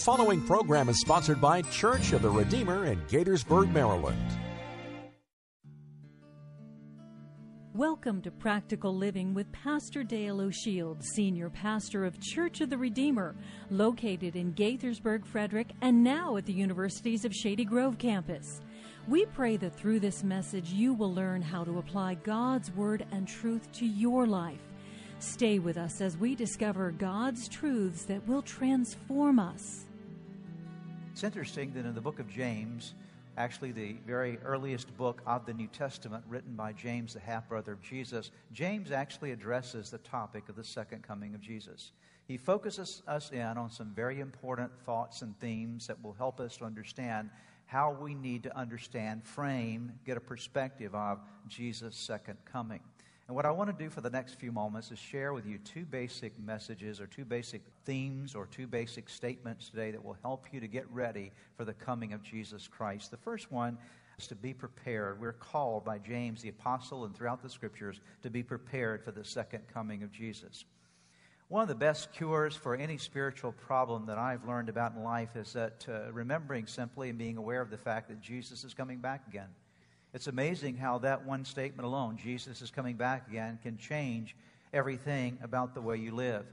Following program is sponsored by Church of the Redeemer in Gaithersburg, Maryland. Welcome to Practical Living with Pastor Dale O'Shields, Senior Pastor of Church of the Redeemer, located in Gaithersburg, Frederick, and now at the Universities of Shady Grove campus. We pray that through this message you will learn how to apply God's Word and truth to your life. Stay with us as we discover God's truths that will transform us. It's interesting that in the book of James, actually the very earliest book of the New Testament, written by James, the half brother of Jesus, James actually addresses the topic of the second coming of Jesus. He focuses us in on some very important thoughts and themes that will help us to understand how we need to understand, frame, get a perspective of Jesus' second coming. And what I want to do for the next few moments is share with you two basic messages or two basic themes or two basic statements today that will help you to get ready for the coming of Jesus Christ. The first one is to be prepared. We're called by James the Apostle and throughout the scriptures to be prepared for the second coming of Jesus. One of the best cures for any spiritual problem that I've learned about in life is that uh, remembering simply and being aware of the fact that Jesus is coming back again. It's amazing how that one statement alone, Jesus is coming back again, can change everything about the way you live.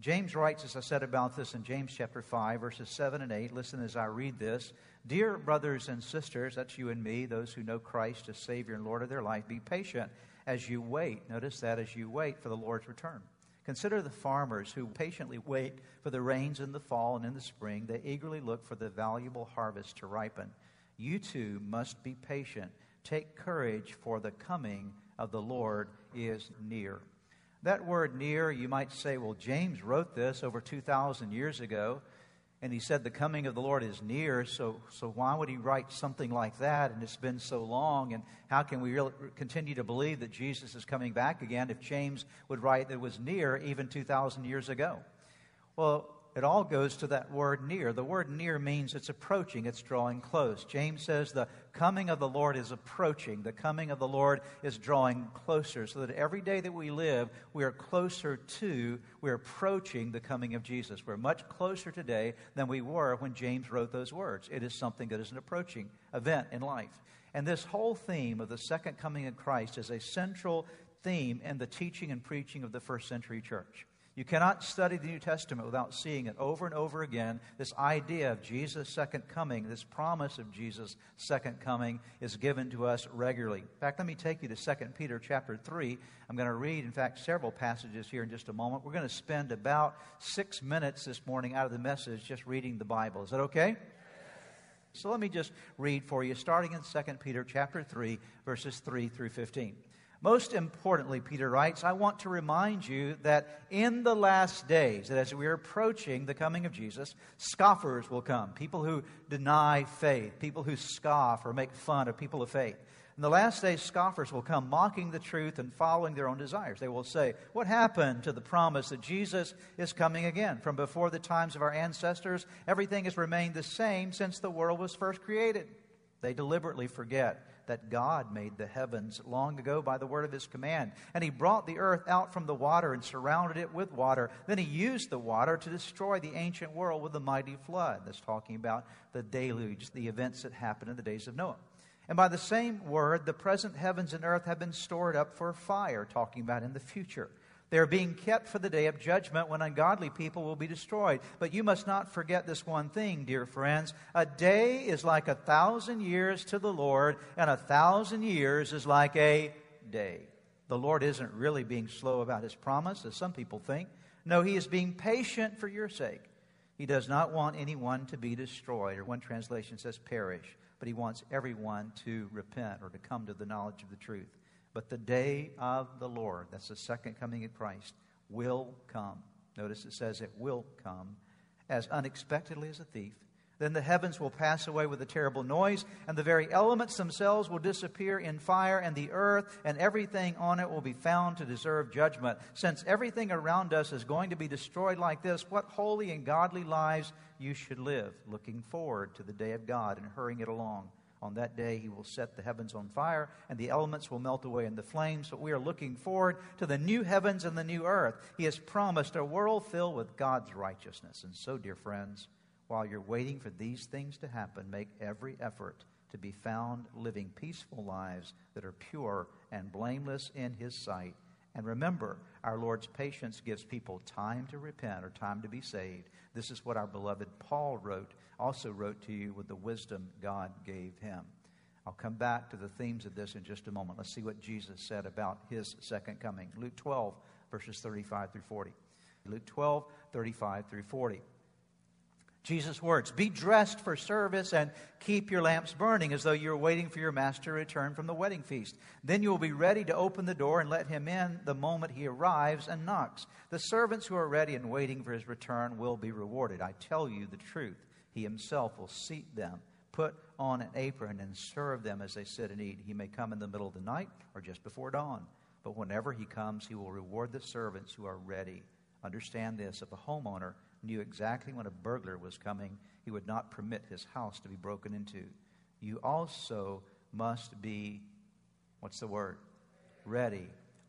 James writes, as I said about this in James chapter 5, verses 7 and 8. Listen as I read this. Dear brothers and sisters, that's you and me, those who know Christ as Savior and Lord of their life, be patient as you wait. Notice that as you wait for the Lord's return. Consider the farmers who patiently wait for the rains in the fall and in the spring. They eagerly look for the valuable harvest to ripen. You too must be patient Take courage, for the coming of the Lord is near. That word near, you might say, well, James wrote this over 2,000 years ago, and he said the coming of the Lord is near, so, so why would he write something like that? And it's been so long, and how can we really continue to believe that Jesus is coming back again if James would write that it was near even 2,000 years ago? Well, it all goes to that word near. The word near means it's approaching, it's drawing close. James says the coming of the Lord is approaching. The coming of the Lord is drawing closer, so that every day that we live, we are closer to, we're approaching the coming of Jesus. We're much closer today than we were when James wrote those words. It is something that is an approaching event in life. And this whole theme of the second coming of Christ is a central theme in the teaching and preaching of the first century church. You cannot study the New Testament without seeing it over and over again. This idea of Jesus' second coming, this promise of Jesus' second coming is given to us regularly. In fact, let me take you to 2 Peter chapter 3. I'm going to read, in fact, several passages here in just a moment. We're going to spend about six minutes this morning out of the message just reading the Bible. Is that okay? So let me just read for you, starting in 2 Peter chapter 3, verses 3 through 15. Most importantly, Peter writes, I want to remind you that in the last days, that as we are approaching the coming of Jesus, scoffers will come. People who deny faith, people who scoff or make fun of people of faith. In the last days, scoffers will come mocking the truth and following their own desires. They will say, What happened to the promise that Jesus is coming again? From before the times of our ancestors, everything has remained the same since the world was first created. They deliberately forget that God made the heavens long ago by the word of his command. And he brought the earth out from the water and surrounded it with water. Then he used the water to destroy the ancient world with a mighty flood. That's talking about the deluge, the events that happened in the days of Noah. And by the same word, the present heavens and earth have been stored up for fire, talking about in the future. They are being kept for the day of judgment when ungodly people will be destroyed. But you must not forget this one thing, dear friends. A day is like a thousand years to the Lord, and a thousand years is like a day. The Lord isn't really being slow about his promise, as some people think. No, he is being patient for your sake. He does not want anyone to be destroyed, or one translation says perish, but he wants everyone to repent or to come to the knowledge of the truth. But the day of the Lord, that's the second coming of Christ, will come. Notice it says it will come as unexpectedly as a thief. Then the heavens will pass away with a terrible noise, and the very elements themselves will disappear in fire, and the earth and everything on it will be found to deserve judgment. Since everything around us is going to be destroyed like this, what holy and godly lives you should live, looking forward to the day of God and hurrying it along. On that day, he will set the heavens on fire, and the elements will melt away in the flames. But we are looking forward to the new heavens and the new earth. He has promised a world filled with God's righteousness. And so, dear friends, while you're waiting for these things to happen, make every effort to be found living peaceful lives that are pure and blameless in His sight. And remember, our Lord's patience gives people time to repent or time to be saved. This is what our beloved Paul wrote, also wrote to you with the wisdom God gave him. I'll come back to the themes of this in just a moment. Let's see what Jesus said about his second coming. Luke 12, verses 35 through 40. Luke 12, 35 through 40. Jesus' words Be dressed for service and keep your lamps burning as though you're waiting for your master to return from the wedding feast. Then you will be ready to open the door and let him in the moment he arrives and knocks. The servants who are ready and waiting for his return will be rewarded. I tell you the truth. He himself will seat them, put on an apron, and serve them as they sit and eat. He may come in the middle of the night or just before dawn. But whenever he comes, he will reward the servants who are ready. Understand this if a homeowner knew exactly when a burglar was coming, he would not permit his house to be broken into. You also must be, what's the word? Ready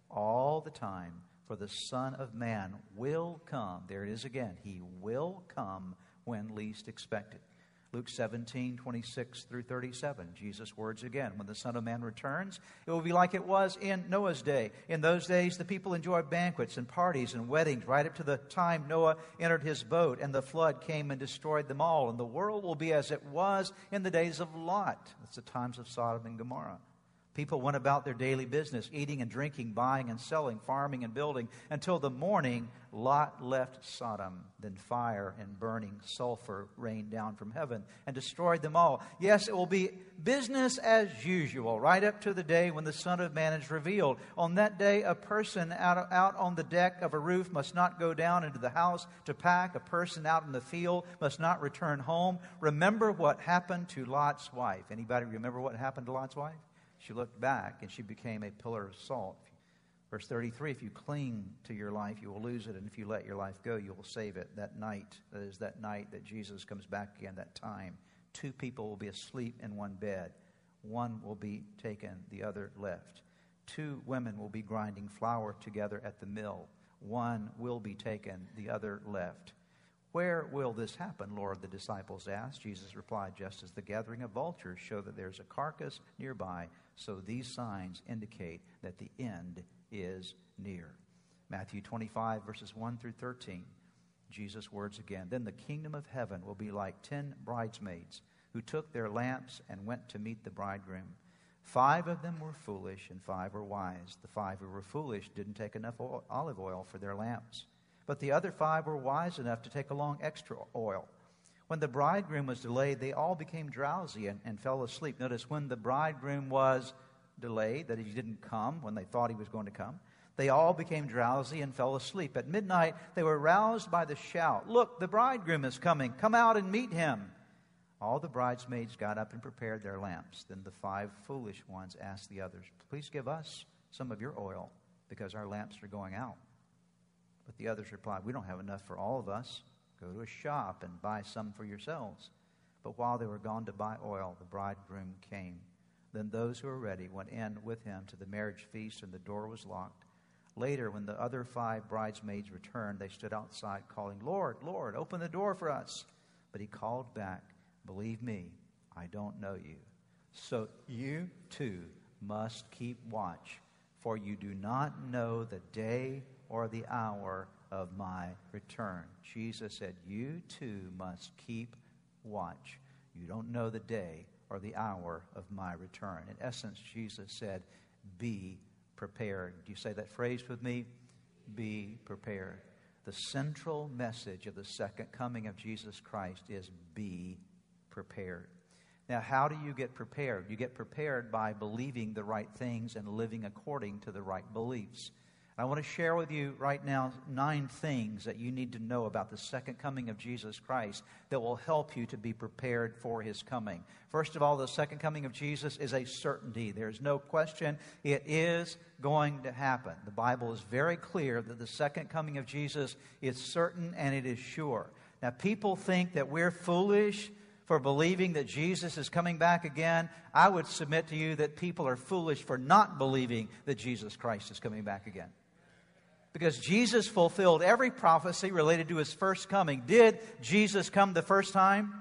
all the time, for the Son of Man will come. There it is again. He will come when least expected. Luke 17, 26 through 37. Jesus' words again. When the Son of Man returns, it will be like it was in Noah's day. In those days, the people enjoyed banquets and parties and weddings right up to the time Noah entered his boat and the flood came and destroyed them all. And the world will be as it was in the days of Lot. That's the times of Sodom and Gomorrah. People went about their daily business, eating and drinking, buying and selling, farming and building, until the morning Lot left Sodom. Then fire and burning sulfur rained down from heaven and destroyed them all. Yes, it will be business as usual, right up to the day when the Son of Man is revealed. On that day, a person out, out on the deck of a roof must not go down into the house to pack. A person out in the field must not return home. Remember what happened to Lot's wife. Anybody remember what happened to Lot's wife? She looked back and she became a pillar of salt. Verse 33 If you cling to your life, you will lose it, and if you let your life go, you will save it. That night, that is that night that Jesus comes back again, that time, two people will be asleep in one bed. One will be taken, the other left. Two women will be grinding flour together at the mill. One will be taken, the other left. Where will this happen, Lord? The disciples asked. Jesus replied, Just as the gathering of vultures show that there's a carcass nearby so these signs indicate that the end is near. Matthew 25, verses 1 through 13. Jesus' words again. Then the kingdom of heaven will be like ten bridesmaids who took their lamps and went to meet the bridegroom. Five of them were foolish and five were wise. The five who were foolish didn't take enough oil, olive oil for their lamps. But the other five were wise enough to take along extra oil. When the bridegroom was delayed, they all became drowsy and, and fell asleep. Notice when the bridegroom was delayed, that he didn't come when they thought he was going to come, they all became drowsy and fell asleep. At midnight, they were roused by the shout Look, the bridegroom is coming. Come out and meet him. All the bridesmaids got up and prepared their lamps. Then the five foolish ones asked the others, Please give us some of your oil, because our lamps are going out. But the others replied, We don't have enough for all of us. Go to a shop and buy some for yourselves. But while they were gone to buy oil, the bridegroom came. Then those who were ready went in with him to the marriage feast, and the door was locked. Later, when the other five bridesmaids returned, they stood outside calling, Lord, Lord, open the door for us. But he called back, Believe me, I don't know you. So you too must keep watch, for you do not know the day or the hour of my return. Jesus said, You too must keep watch. You don't know the day or the hour of my return. In essence, Jesus said, Be prepared. Do you say that phrase with me? Be prepared. The central message of the second coming of Jesus Christ is be prepared. Now, how do you get prepared? You get prepared by believing the right things and living according to the right beliefs. I want to share with you right now nine things that you need to know about the second coming of Jesus Christ that will help you to be prepared for his coming. First of all, the second coming of Jesus is a certainty. There's no question it is going to happen. The Bible is very clear that the second coming of Jesus is certain and it is sure. Now, people think that we're foolish for believing that Jesus is coming back again. I would submit to you that people are foolish for not believing that Jesus Christ is coming back again because Jesus fulfilled every prophecy related to his first coming. Did Jesus come the first time?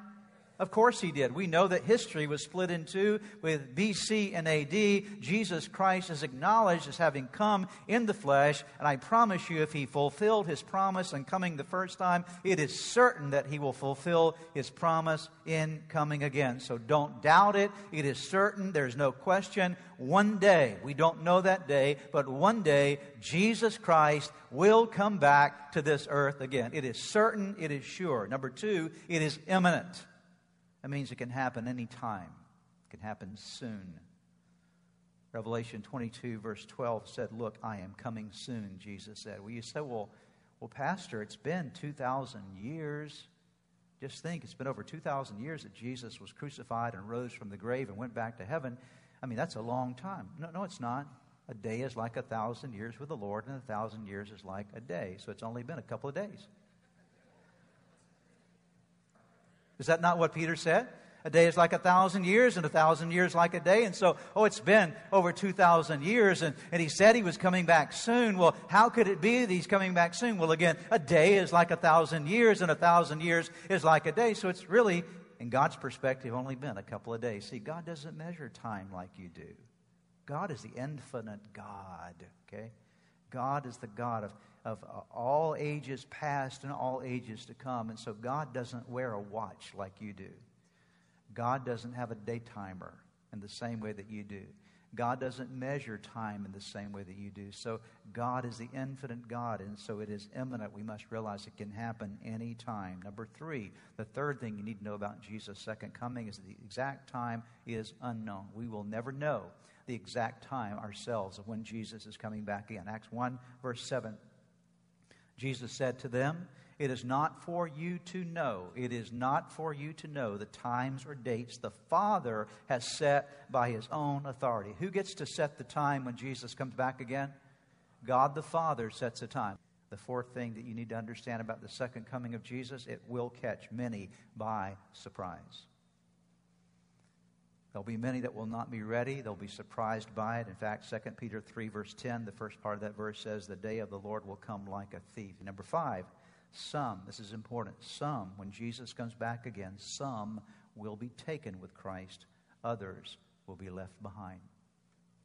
Of course he did. We know that history was split in two with BC and AD. Jesus Christ is acknowledged as having come in the flesh, and I promise you, if he fulfilled his promise in coming the first time, it is certain that he will fulfill his promise in coming again. So don't doubt it. It is certain. There's no question. One day, we don't know that day, but one day, Jesus Christ will come back to this earth again. It is certain. It is sure. Number two, it is imminent. That means it can happen anytime, it can happen soon. Revelation 22, verse 12 said, Look, I am coming soon, Jesus said. Well, you say, Well, well, Pastor, it's been 2,000 years. Just think, it's been over 2,000 years that Jesus was crucified and rose from the grave and went back to heaven. I mean, that's a long time. No, no, it's not. A day is like a thousand years with the Lord, and a thousand years is like a day. So it's only been a couple of days. Is that not what Peter said? A day is like a thousand years, and a thousand years like a day. And so, oh, it's been over 2,000 years, and, and he said he was coming back soon. Well, how could it be that he's coming back soon? Well, again, a day is like a thousand years, and a thousand years is like a day. So it's really, in God's perspective, only been a couple of days. See, God doesn't measure time like you do. God is the infinite God, okay? God is the God of of uh, all ages past and all ages to come. And so God doesn't wear a watch like you do. God doesn't have a day timer in the same way that you do. God doesn't measure time in the same way that you do. So God is the infinite God, and so it is imminent. We must realize it can happen any time. Number three, the third thing you need to know about Jesus' second coming is that the exact time is unknown. We will never know the exact time ourselves of when Jesus is coming back again. Acts 1, verse 7 Jesus said to them, It is not for you to know, it is not for you to know the times or dates the Father has set by his own authority. Who gets to set the time when Jesus comes back again? God the Father sets the time. The fourth thing that you need to understand about the second coming of Jesus, it will catch many by surprise. There'll be many that will not be ready. They'll be surprised by it. In fact, 2 Peter 3, verse 10, the first part of that verse says, The day of the Lord will come like a thief. Number five, some, this is important, some, when Jesus comes back again, some will be taken with Christ, others will be left behind.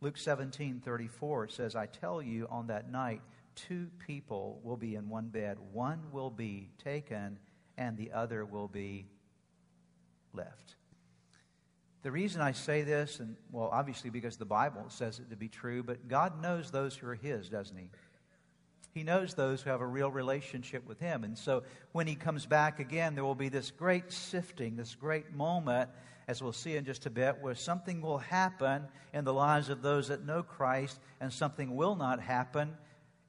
Luke 17, 34 says, I tell you, on that night, two people will be in one bed. One will be taken, and the other will be left. The reason I say this, and well, obviously because the Bible says it to be true, but God knows those who are His, doesn't He? He knows those who have a real relationship with Him. And so when He comes back again, there will be this great sifting, this great moment, as we'll see in just a bit, where something will happen in the lives of those that know Christ, and something will not happen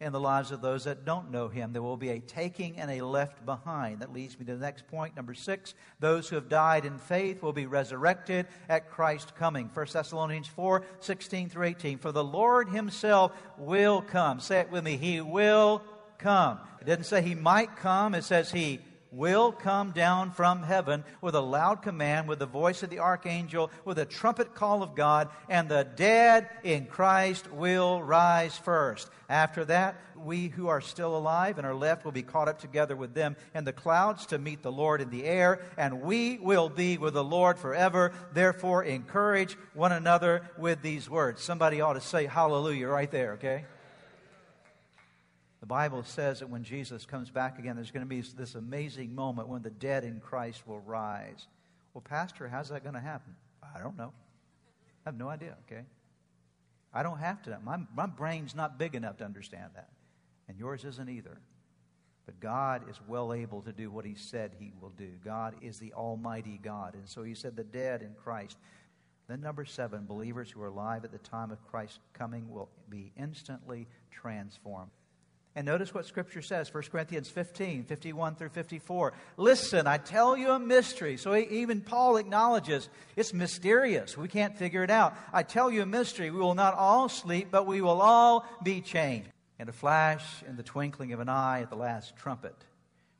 in the lives of those that don't know him. There will be a taking and a left behind. That leads me to the next point. Number six, those who have died in faith will be resurrected at Christ's coming. 1 Thessalonians 4 16 through 18. For the Lord himself will come. Say it with me. He will come. It doesn't say he might come, it says he will come down from heaven with a loud command, with the voice of the archangel, with a trumpet call of God, and the dead in Christ will rise first. After that, we who are still alive and are left will be caught up together with them in the clouds to meet the Lord in the air, and we will be with the Lord forever. Therefore, encourage one another with these words. Somebody ought to say hallelujah right there, okay? The Bible says that when Jesus comes back again, there's going to be this amazing moment when the dead in Christ will rise. Well, Pastor, how's that going to happen? I don't know. I have no idea, okay? I don't have to. My, my brain's not big enough to understand that. And yours isn't either. But God is well able to do what He said He will do. God is the Almighty God. And so He said, the dead in Christ Then, number seven, believers who are alive at the time of Christ's coming will be instantly transformed. And notice what Scripture says 1 Corinthians 15, 51 through 54. Listen, I tell you a mystery. So even Paul acknowledges it's mysterious. We can't figure it out. I tell you a mystery. We will not all sleep, but we will all be changed. In a flash, in the twinkling of an eye, at the last trumpet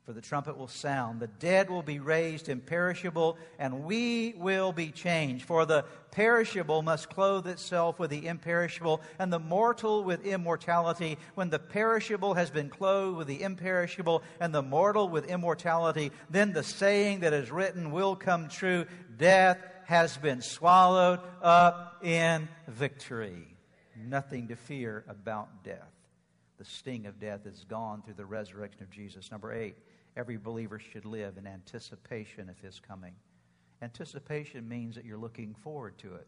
for the trumpet will sound, the dead will be raised imperishable, and we will be changed. For the perishable must clothe itself with the imperishable, and the mortal with immortality. When the perishable has been clothed with the imperishable, and the mortal with immortality, then the saying that is written will come true Death has been swallowed up in victory. Nothing to fear about death. The sting of death is gone through the resurrection of Jesus. Number eight, every believer should live in anticipation of his coming. Anticipation means that you're looking forward to it,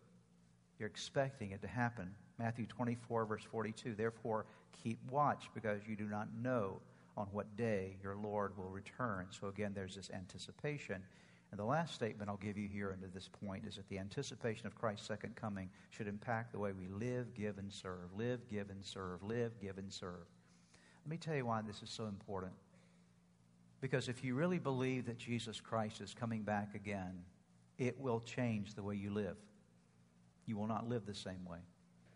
you're expecting it to happen. Matthew 24, verse 42 Therefore, keep watch because you do not know on what day your Lord will return. So, again, there's this anticipation. And the last statement I'll give you here into this point is that the anticipation of Christ's second coming should impact the way we live, give, and serve. Live, give, and serve. Live, give, and serve. Let me tell you why this is so important. Because if you really believe that Jesus Christ is coming back again, it will change the way you live. You will not live the same way.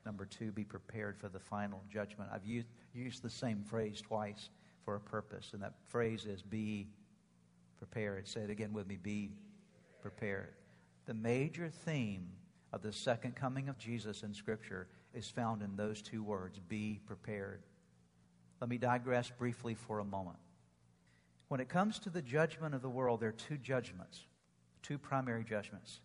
Number two, be prepared for the final judgment. I've used, used the same phrase twice for a purpose, and that phrase is be prepared. Say it again with me be prepared. The major theme of the second coming of Jesus in Scripture is found in those two words be prepared. Let me digress briefly for a moment. When it comes to the judgment of the world, there are two judgments, two primary judgments.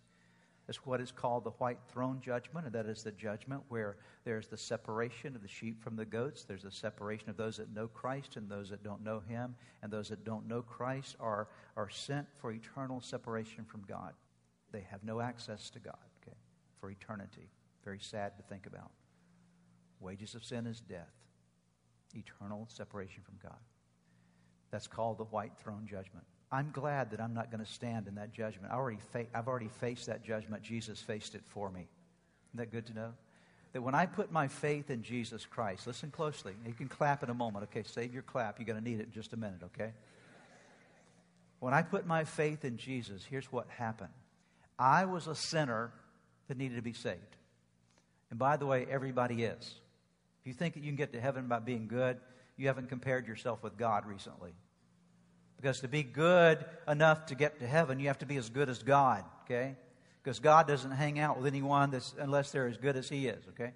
It's what is called the white throne judgment, and that is the judgment where there's the separation of the sheep from the goats. There's a separation of those that know Christ and those that don't know Him, and those that don't know Christ are, are sent for eternal separation from God. They have no access to God okay, for eternity. Very sad to think about. Wages of sin is death, eternal separation from God. That's called the white throne judgment. I'm glad that I'm not going to stand in that judgment. I already fa- I've already faced that judgment. Jesus faced it for me. Isn't that good to know? That when I put my faith in Jesus Christ, listen closely. You can clap in a moment. Okay, save your clap. You're going to need it in just a minute, okay? When I put my faith in Jesus, here's what happened I was a sinner that needed to be saved. And by the way, everybody is. If you think that you can get to heaven by being good, you haven't compared yourself with God recently. Because to be good enough to get to heaven, you have to be as good as God, okay? Because God doesn't hang out with anyone that's, unless they're as good as He is, okay?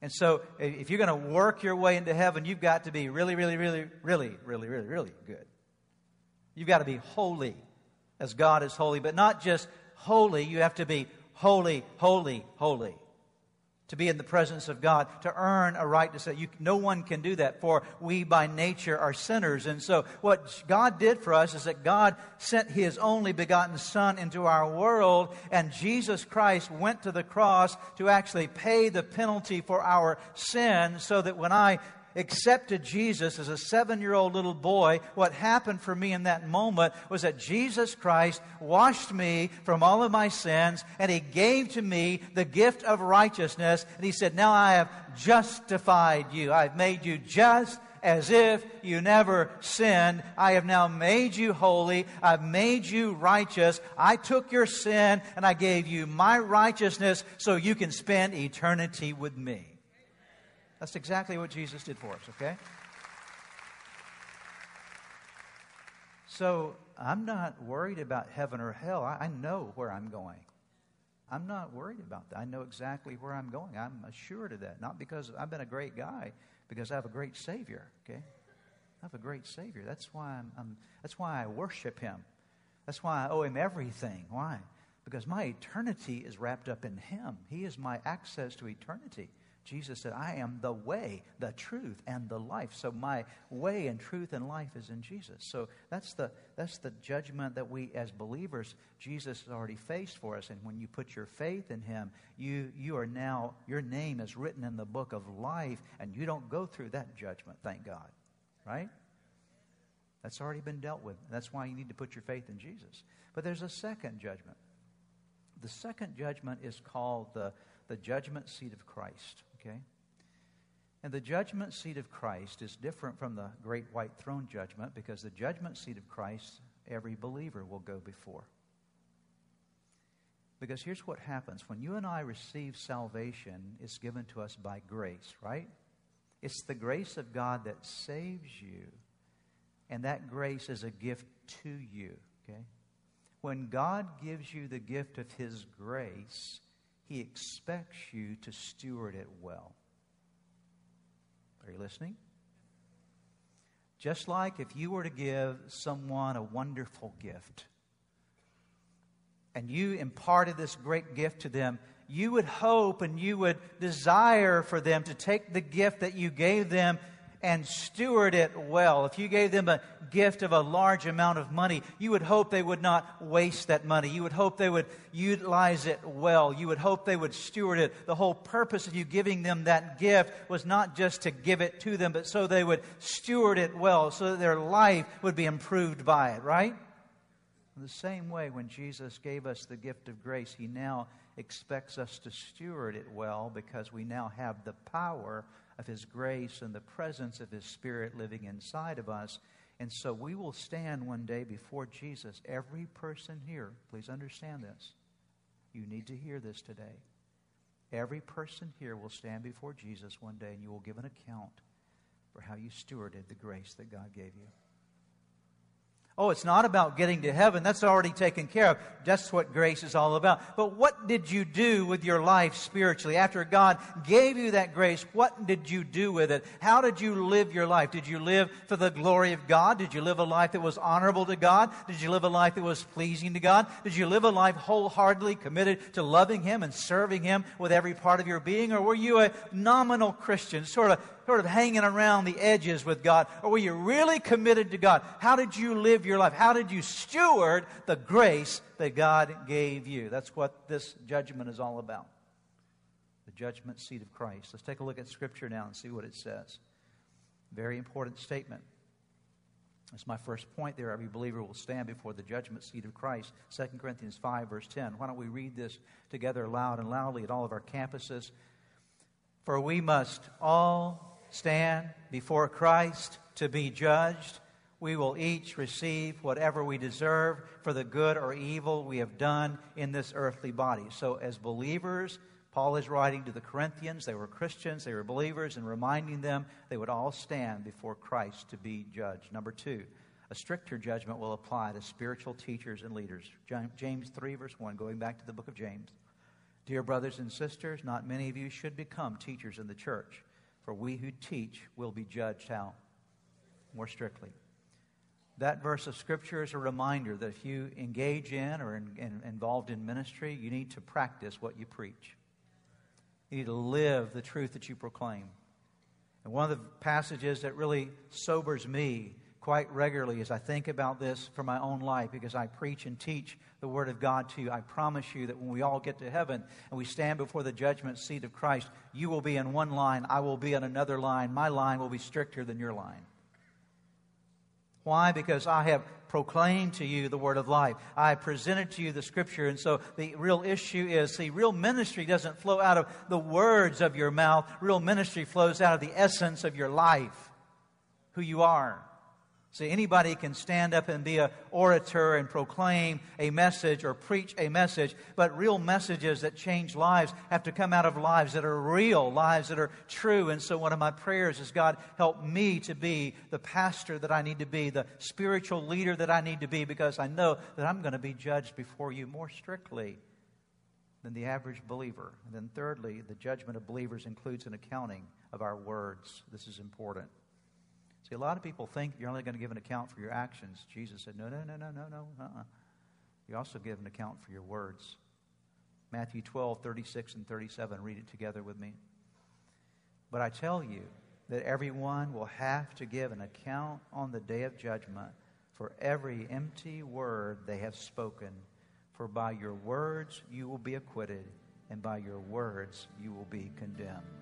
And so if you're going to work your way into heaven, you've got to be really, really, really, really, really, really, really good. You've got to be holy as God is holy, but not just holy, you have to be holy, holy, holy to be in the presence of God, to earn a right to say, you, no one can do that, for we by nature are sinners. And so, what God did for us is that God sent His only begotten Son into our world, and Jesus Christ went to the cross to actually pay the penalty for our sin, so that when I accepted Jesus as a seven year old little boy, what happened for me in that moment was that Jesus Christ washed me from all of my sins and He gave to me the gift of righteousness. And He said, Now I have justified you. I've made you just as if you never sinned. I have now made you holy. I've made you righteous. I took your sin and I gave you my righteousness so you can spend eternity with me. That's exactly what Jesus did for us, okay? So I'm not worried about heaven or hell. I, I, know where I'm going. I'm not worried about that. I know exactly where I'm going. I'm assured of that. Not because I've been a great guy, because I have a great Savior, okay? I have a great Savior. That's why, I'm, I'm that's why I worship Him. That's why I owe Him everything. Why? Because my eternity is wrapped up in Him. He is my access to eternity. Jesus said, I am the way, the truth, and the life. So my way and truth and life is in Jesus. So that's the, that's the judgment that we as believers, Jesus has already faced for us. And when you put your faith in him, you, you are now, your name is written in the book of life, and you don't go through that judgment, thank God. Right? That's already been dealt with. That's why you need to put your faith in Jesus. But there's a second judgment. The second judgment is called the, the judgment seat of Christ, okay? And the judgment seat of Christ is different from the great white throne judgment because the judgment seat of Christ, every believer will go before. Because here's what happens when you and I receive salvation, it's given to us by grace, right? It's the grace of God that saves you, and that grace is a gift to you, okay? When God gives you the gift of His grace, He expects you to steward it well. Are you listening? Just like if you were to give someone a wonderful gift, and you imparted this great gift to them, you would hope and you would desire for them to take the gift that you gave them and steward it well. If you gave them a gift of a large amount of money, you would hope they would not waste that money. You would hope they would utilize it well. You would hope they would steward it. The whole purpose of you giving them that gift was not just to give it to them, but so they would steward it well, so that their life would be improved by it, right? In the same way, when Jesus gave us the gift of grace, He now expects us to steward it well because we now have the power of His grace and the presence of His Spirit living inside of us. And so we will stand one day before Jesus. Every person here, please understand this. You need to hear this today. Every person here will stand before Jesus one day and you will give an account for how you stewarded the grace that God gave you. Oh, it's not about getting to heaven. That's already taken care of. That's what grace is all about. But what did you do with your life spiritually? After God gave you that grace, what did you do with it? How did you live your life? Did you live for the glory of God? Did you live a life that was honorable to God? Did you live a life that was pleasing to God? Did you live a life wholeheartedly committed to loving Him and serving Him with every part of your being? Or were you a nominal Christian, sort of sort of hanging around the edges with God? Or were you really committed to God? How did you live your life? How did you steward the grace that God gave you? That's what this judgment is all about. The judgment seat of Christ. Let's take a look at Scripture now and see what it says. Very important statement. That's my first point there. Every believer will stand before the judgment seat of Christ. 2 Corinthians 5, verse 10. Why don't we read this together loud and loudly at all of our campuses? For we must all stand before Christ to be judged. We will each receive whatever we deserve for the good or evil we have done in this earthly body. So, as believers, Paul is writing to the Corinthians. They were Christians, they were believers, and reminding them they would all stand before Christ to be judged. Number two, a stricter judgment will apply to spiritual teachers and leaders. James 3, verse 1, going back to the book of James. Dear brothers and sisters, not many of you should become teachers in the church for we who teach will be judged how? More strictly. That verse of Scripture is a reminder that if you engage in or in, in, involved in ministry, you need to practice what you preach. You need to live the truth that you proclaim. And one of the passages that really sobers me quite regularly as I think about this for my own life because I preach and teach the Word of God to you. I promise you that when we all get to heaven and we stand before the judgment seat of Christ, you will be in one line, I will be in another line. My line will be stricter than your line. Why? Because I have proclaimed to you the word of life. I presented to you the scripture. And so the real issue is see, real ministry doesn't flow out of the words of your mouth, real ministry flows out of the essence of your life, who you are. See, anybody can stand up and be an orator and proclaim a message or preach a message, but real messages that change lives have to come out of lives that are real, lives that are true. And so, one of my prayers is God, help me to be the pastor that I need to be, the spiritual leader that I need to be, because I know that I'm going to be judged before you more strictly than the average believer. And then, thirdly, the judgment of believers includes an accounting of our words. This is important. See, a lot of people think you're only going to give an account for your actions. Jesus said, no, no, no, no, no, no. Uh-uh. You also give an account for your words. Matthew 12, 36 and 37. Read it together with me. But I tell you that everyone will have to give an account on the day of judgment for every empty word they have spoken. For by your words you will be acquitted, and by your words you will be condemned.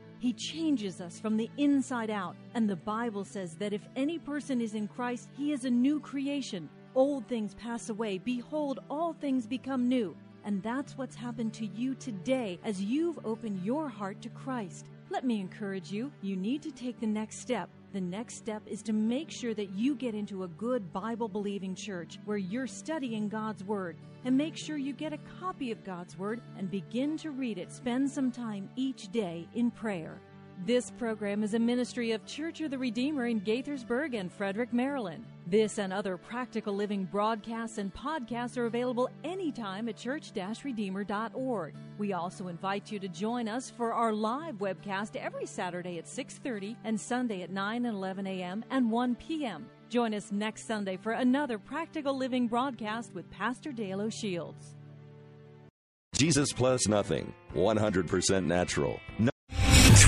He changes us from the inside out. And the Bible says that if any person is in Christ, he is a new creation. Old things pass away. Behold, all things become new. And that's what's happened to you today as you've opened your heart to Christ. Let me encourage you, you need to take the next step. The next step is to make sure that you get into a good Bible believing church where you're studying God's Word. And make sure you get a copy of God's Word and begin to read it. Spend some time each day in prayer. This program is a ministry of Church of the Redeemer in Gaithersburg and Frederick, Maryland. This and other practical living broadcasts and podcasts are available anytime at church-redeemer.org. We also invite you to join us for our live webcast every Saturday at 6:30 and Sunday at 9 and 11 a.m. and 1 p.m. Join us next Sunday for another practical living broadcast with Pastor Dale O'Shields. Jesus plus nothing. 100% natural.